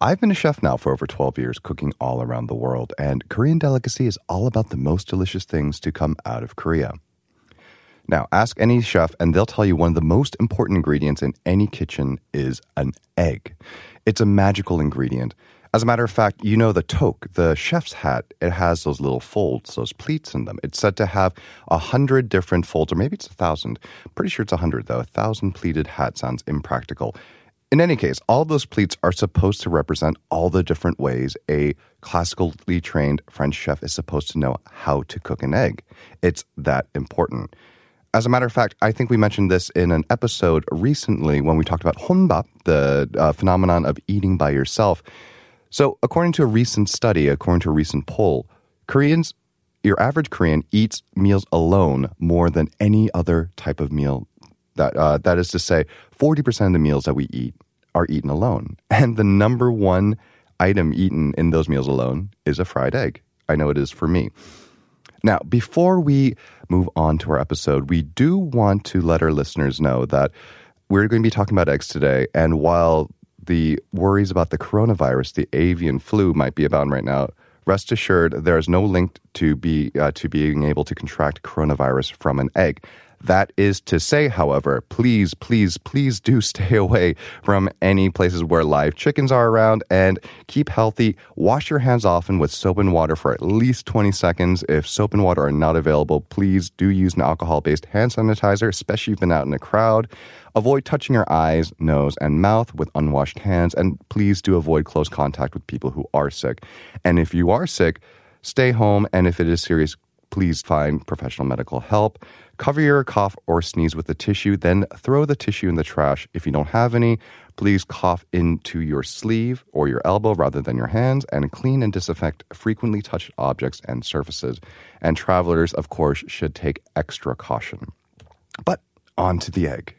I've been a chef now for over 12 years, cooking all around the world, and Korean Delicacy is all about the most delicious things to come out of Korea. Now, ask any chef, and they'll tell you one of the most important ingredients in any kitchen is an egg. It's a magical ingredient. As a matter of fact, you know the toque, the chef's hat, it has those little folds, those pleats in them. It's said to have a hundred different folds, or maybe it's a thousand. Pretty sure it's a hundred, though. A thousand pleated hat sounds impractical. In any case, all those pleats are supposed to represent all the different ways a classically trained French chef is supposed to know how to cook an egg. It's that important. As a matter of fact, I think we mentioned this in an episode recently when we talked about honbap, the uh, phenomenon of eating by yourself. So, according to a recent study, according to a recent poll, Koreans, your average Korean eats meals alone more than any other type of meal. That uh, that is to say, forty percent of the meals that we eat are eaten alone, and the number one item eaten in those meals alone is a fried egg. I know it is for me. Now, before we move on to our episode, we do want to let our listeners know that we're going to be talking about eggs today. And while the worries about the coronavirus, the avian flu, might be abound right now, rest assured there is no link to be uh, to being able to contract coronavirus from an egg. That is to say, however, please, please, please do stay away from any places where live chickens are around and keep healthy. Wash your hands often with soap and water for at least 20 seconds. If soap and water are not available, please do use an alcohol based hand sanitizer, especially if you've been out in a crowd. Avoid touching your eyes, nose, and mouth with unwashed hands, and please do avoid close contact with people who are sick. And if you are sick, stay home, and if it is serious, please find professional medical help. Cover your cough or sneeze with a tissue, then throw the tissue in the trash. If you don't have any, please cough into your sleeve or your elbow rather than your hands and clean and disinfect frequently touched objects and surfaces. And travelers, of course, should take extra caution. But on to the egg.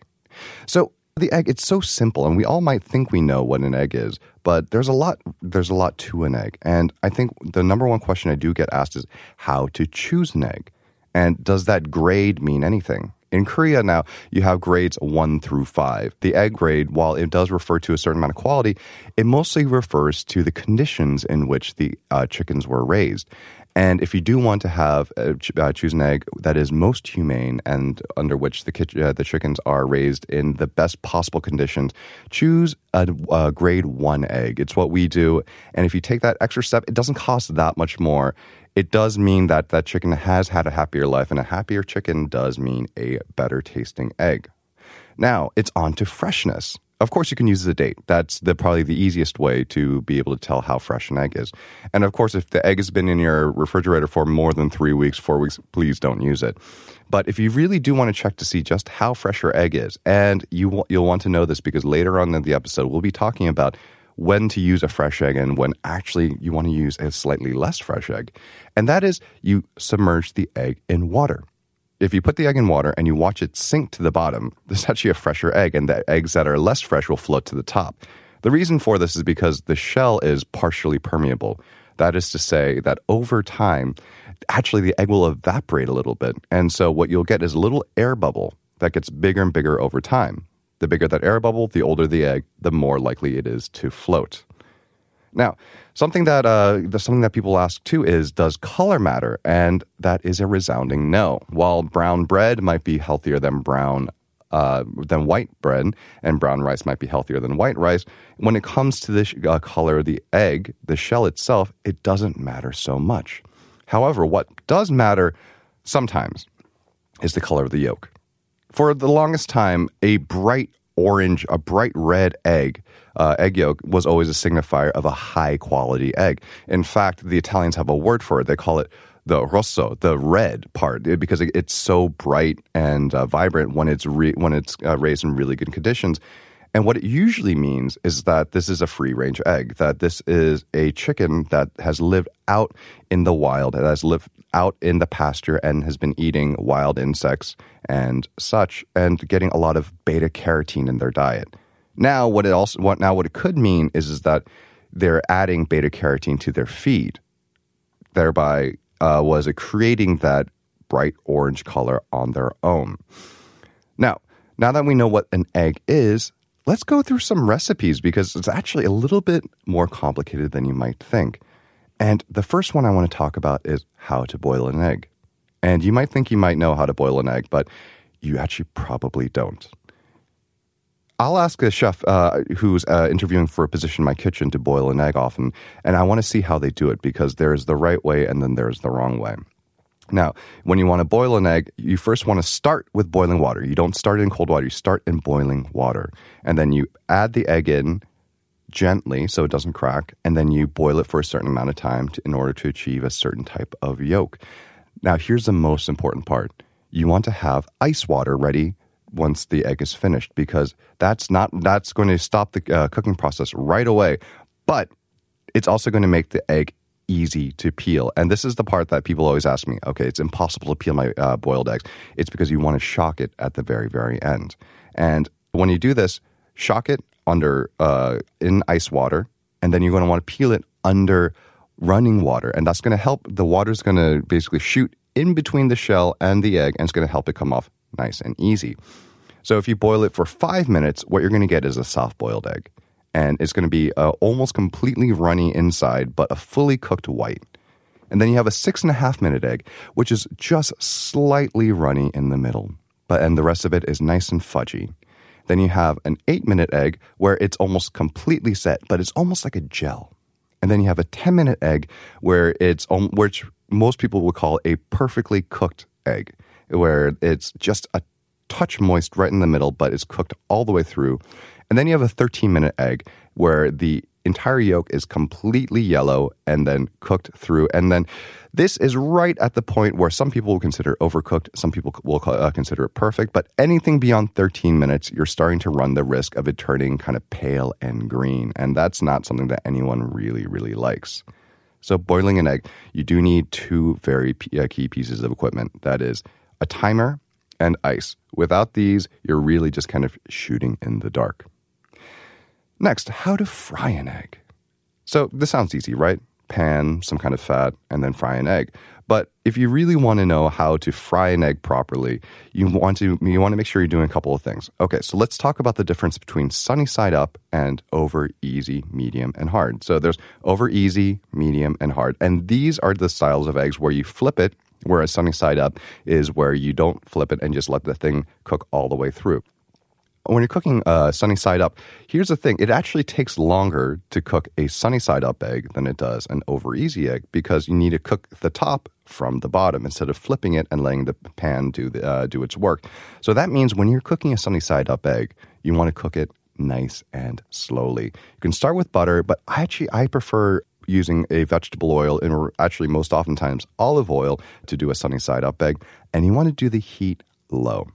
So the egg, it's so simple, and we all might think we know what an egg is, but there's a lot. There's a lot to an egg, and I think the number one question I do get asked is how to choose an egg, and does that grade mean anything? In Korea now, you have grades one through five. The egg grade, while it does refer to a certain amount of quality, it mostly refers to the conditions in which the uh, chickens were raised. And if you do want to have uh, uh, choose an egg that is most humane and under which the uh, the chickens are raised in the best possible conditions, choose a, a grade one egg. It's what we do, and if you take that extra step, it doesn't cost that much more. It does mean that that chicken has had a happier life, and a happier chicken does mean a better tasting egg. Now it's on to freshness. Of course, you can use the date. That's the probably the easiest way to be able to tell how fresh an egg is. And of course, if the egg has been in your refrigerator for more than three weeks, four weeks, please don't use it. But if you really do want to check to see just how fresh your egg is, and you you'll want to know this because later on in the episode we'll be talking about when to use a fresh egg and when actually you want to use a slightly less fresh egg. And that is you submerge the egg in water if you put the egg in water and you watch it sink to the bottom, there's actually a fresher egg, and the eggs that are less fresh will float to the top. The reason for this is because the shell is partially permeable. That is to say, that over time, actually the egg will evaporate a little bit. And so what you'll get is a little air bubble that gets bigger and bigger over time. The bigger that air bubble, the older the egg, the more likely it is to float. Now, something that uh, something that people ask too is, does color matter? And that is a resounding no. While brown bread might be healthier than brown uh, than white bread, and brown rice might be healthier than white rice. When it comes to the uh, color of the egg, the shell itself, it doesn't matter so much. However, what does matter sometimes is the color of the yolk. For the longest time, a bright orange, a bright red egg, uh, egg yolk was always a signifier of a high quality egg. In fact, the Italians have a word for it. They call it the rosso, the red part, because it's so bright and uh, vibrant when it's re- when it's uh, raised in really good conditions. And what it usually means is that this is a free range egg, that this is a chicken that has lived out in the wild, that has lived out in the pasture and has been eating wild insects and such, and getting a lot of beta carotene in their diet. Now, what it also what now what it could mean is is that they're adding beta carotene to their feed, thereby uh, was it creating that bright orange color on their own. Now, now that we know what an egg is, let's go through some recipes because it's actually a little bit more complicated than you might think. And the first one I want to talk about is how to boil an egg. And you might think you might know how to boil an egg, but you actually probably don't. I'll ask a chef uh, who's uh, interviewing for a position in my kitchen to boil an egg often, and I want to see how they do it because there's the right way and then there's the wrong way. Now, when you want to boil an egg, you first want to start with boiling water. You don't start in cold water, you start in boiling water. And then you add the egg in gently so it doesn't crack, and then you boil it for a certain amount of time to, in order to achieve a certain type of yolk. Now, here's the most important part you want to have ice water ready once the egg is finished because that's not that's going to stop the uh, cooking process right away but it's also going to make the egg easy to peel. And this is the part that people always ask me okay, it's impossible to peel my uh, boiled eggs. It's because you want to shock it at the very, very end. And when you do this, shock it under uh, in ice water, and then you're going to want to peel it under running water. And that's going to help. The water's going to basically shoot in between the shell and the egg, and it's going to help it come off nice and easy. So if you boil it for five minutes, what you're going to get is a soft boiled egg and it's going to be uh, almost completely runny inside, but a fully cooked white. And then you have a six and a half minute egg, which is just slightly runny in the middle, but and the rest of it is nice and fudgy. Then you have an eight minute egg where it's almost completely set, but it's almost like a gel. And then you have a 10 minute egg where it's, which most people would call a perfectly cooked egg, where it's just a touch moist right in the middle, but it's cooked all the way through. And then you have a 13 minute egg where the entire yolk is completely yellow and then cooked through. And then this is right at the point where some people will consider overcooked, some people will uh, consider it perfect. But anything beyond 13 minutes, you're starting to run the risk of it turning kind of pale and green. And that's not something that anyone really, really likes. So, boiling an egg, you do need two very uh, key pieces of equipment that is, a timer and ice. Without these, you're really just kind of shooting in the dark. Next, how to fry an egg. So this sounds easy, right? Pan, some kind of fat, and then fry an egg. But if you really want to know how to fry an egg properly, you want to you want to make sure you're doing a couple of things. Okay, so let's talk about the difference between sunny side up and over easy, medium, and hard. So there's over easy, medium, and hard. And these are the styles of eggs where you flip it, whereas sunny side up is where you don't flip it and just let the thing cook all the way through when you're cooking uh, sunny side up, here's the thing: it actually takes longer to cook a sunny side up egg than it does an over easy egg because you need to cook the top from the bottom instead of flipping it and letting the pan do the, uh, do its work. So that means when you're cooking a sunny side up egg, you want to cook it nice and slowly. You can start with butter, but I actually I prefer using a vegetable oil and actually most oftentimes olive oil to do a sunny side up egg, and you want to do the heat low.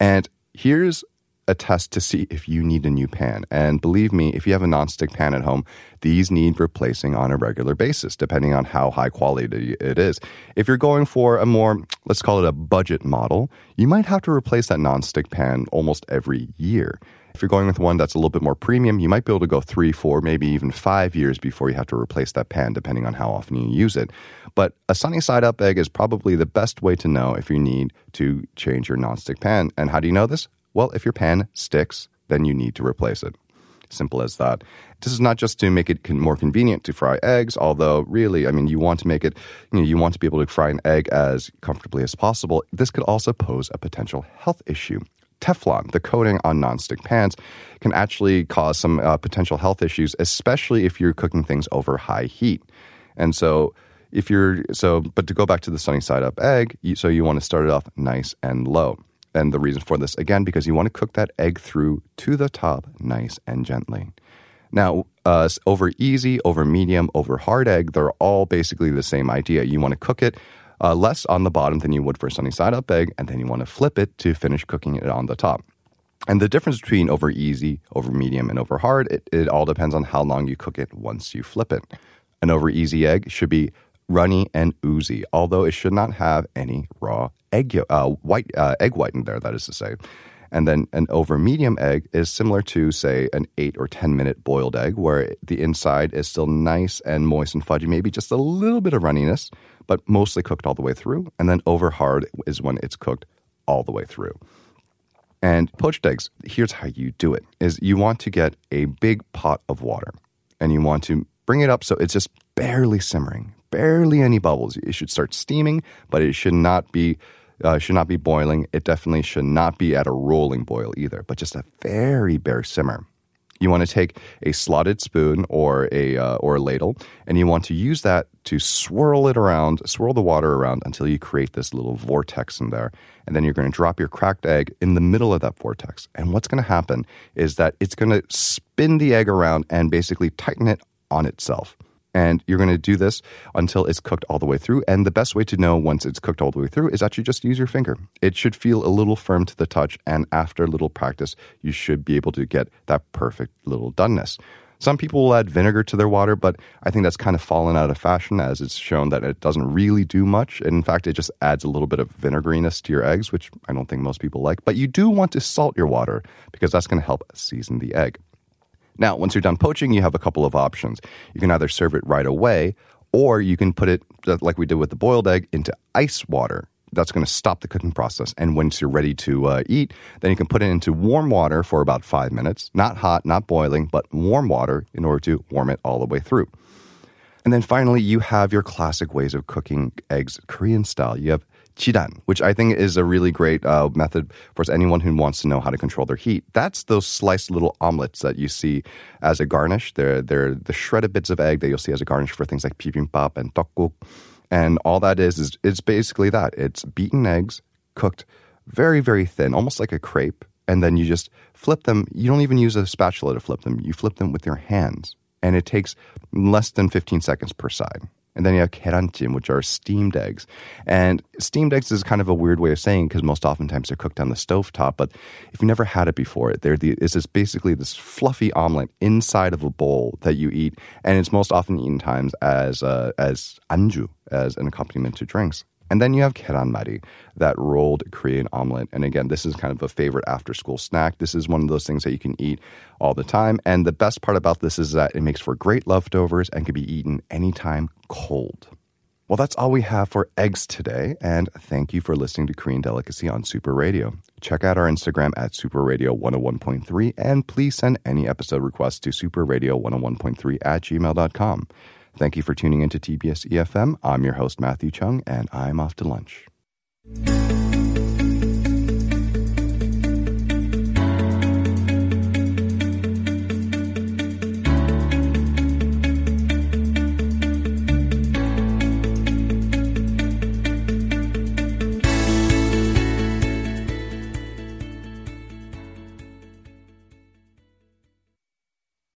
And here's a test to see if you need a new pan. And believe me, if you have a nonstick pan at home, these need replacing on a regular basis, depending on how high quality it is. If you're going for a more, let's call it a budget model, you might have to replace that nonstick pan almost every year. If you're going with one that's a little bit more premium, you might be able to go three, four, maybe even five years before you have to replace that pan, depending on how often you use it. But a sunny side up egg is probably the best way to know if you need to change your nonstick pan. And how do you know this? Well, if your pan sticks, then you need to replace it. Simple as that. This is not just to make it more convenient to fry eggs, although really, I mean, you want to make it, you know, you want to be able to fry an egg as comfortably as possible. This could also pose a potential health issue. Teflon, the coating on nonstick pans, can actually cause some uh, potential health issues, especially if you're cooking things over high heat. And so, if you're so, but to go back to the sunny side up egg, you, so you want to start it off nice and low. And the reason for this, again, because you want to cook that egg through to the top nice and gently. Now, uh, over easy, over medium, over hard egg, they're all basically the same idea. You want to cook it uh, less on the bottom than you would for a sunny side up egg, and then you want to flip it to finish cooking it on the top. And the difference between over easy, over medium, and over hard, it, it all depends on how long you cook it once you flip it. An over easy egg should be runny and oozy, although it should not have any raw egg uh, white uh, egg white in there. That is to say, and then an over medium egg is similar to, say, an eight or 10 minute boiled egg, where the inside is still nice and moist and fudgy, maybe just a little bit of runniness, but mostly cooked all the way through. And then over hard is when it's cooked all the way through. And poached eggs, here's how you do it is you want to get a big pot of water and you want to bring it up so it's just barely simmering, barely any bubbles. It should start steaming, but it should not be uh, should not be boiling. It definitely should not be at a rolling boil either, but just a very bare simmer. You want to take a slotted spoon or a uh, or a ladle, and you want to use that to swirl it around, swirl the water around until you create this little vortex in there. And then you're going to drop your cracked egg in the middle of that vortex. And what's going to happen is that it's going to spin the egg around and basically tighten it on itself. And you're going to do this until it's cooked all the way through. And the best way to know once it's cooked all the way through is actually just use your finger. It should feel a little firm to the touch. And after a little practice, you should be able to get that perfect little doneness. Some people will add vinegar to their water, but I think that's kind of fallen out of fashion as it's shown that it doesn't really do much. In fact, it just adds a little bit of vinegariness to your eggs, which I don't think most people like. But you do want to salt your water because that's going to help season the egg. Now, once you're done poaching, you have a couple of options. You can either serve it right away, or you can put it, like we did with the boiled egg, into ice water. That's going to stop the cooking process. And once you're ready to uh, eat, then you can put it into warm water for about five minutes. Not hot, not boiling, but warm water in order to warm it all the way through. And then finally, you have your classic ways of cooking eggs Korean style. You have chidan, which I think is a really great uh, method for anyone who wants to know how to control their heat. That's those sliced little omelets that you see as a garnish. They're, they're the shredded bits of egg that you'll see as a garnish for things like bibimbap and tteokguk. And all that is, is it's basically that. It's beaten eggs cooked very, very thin, almost like a crepe. And then you just flip them. You don't even use a spatula to flip them. You flip them with your hands. And it takes less than 15 seconds per side. And then you have keranjim, which are steamed eggs. And steamed eggs is kind of a weird way of saying because most oftentimes they're cooked on the stove top. But if you've never had it before, the, it's this basically this fluffy omelet inside of a bowl that you eat, and it's most often eaten times as uh, as anju, as an accompaniment to drinks. And then you have keranmari, that rolled Korean omelet. And again, this is kind of a favorite after school snack. This is one of those things that you can eat all the time. And the best part about this is that it makes for great leftovers and can be eaten anytime cold. Well, that's all we have for eggs today. And thank you for listening to Korean Delicacy on Super Radio. Check out our Instagram at Super Radio 101.3 and please send any episode requests to superradio101.3 at gmail.com. Thank you for tuning into TBS EFM. I'm your host, Matthew Chung, and I'm off to lunch.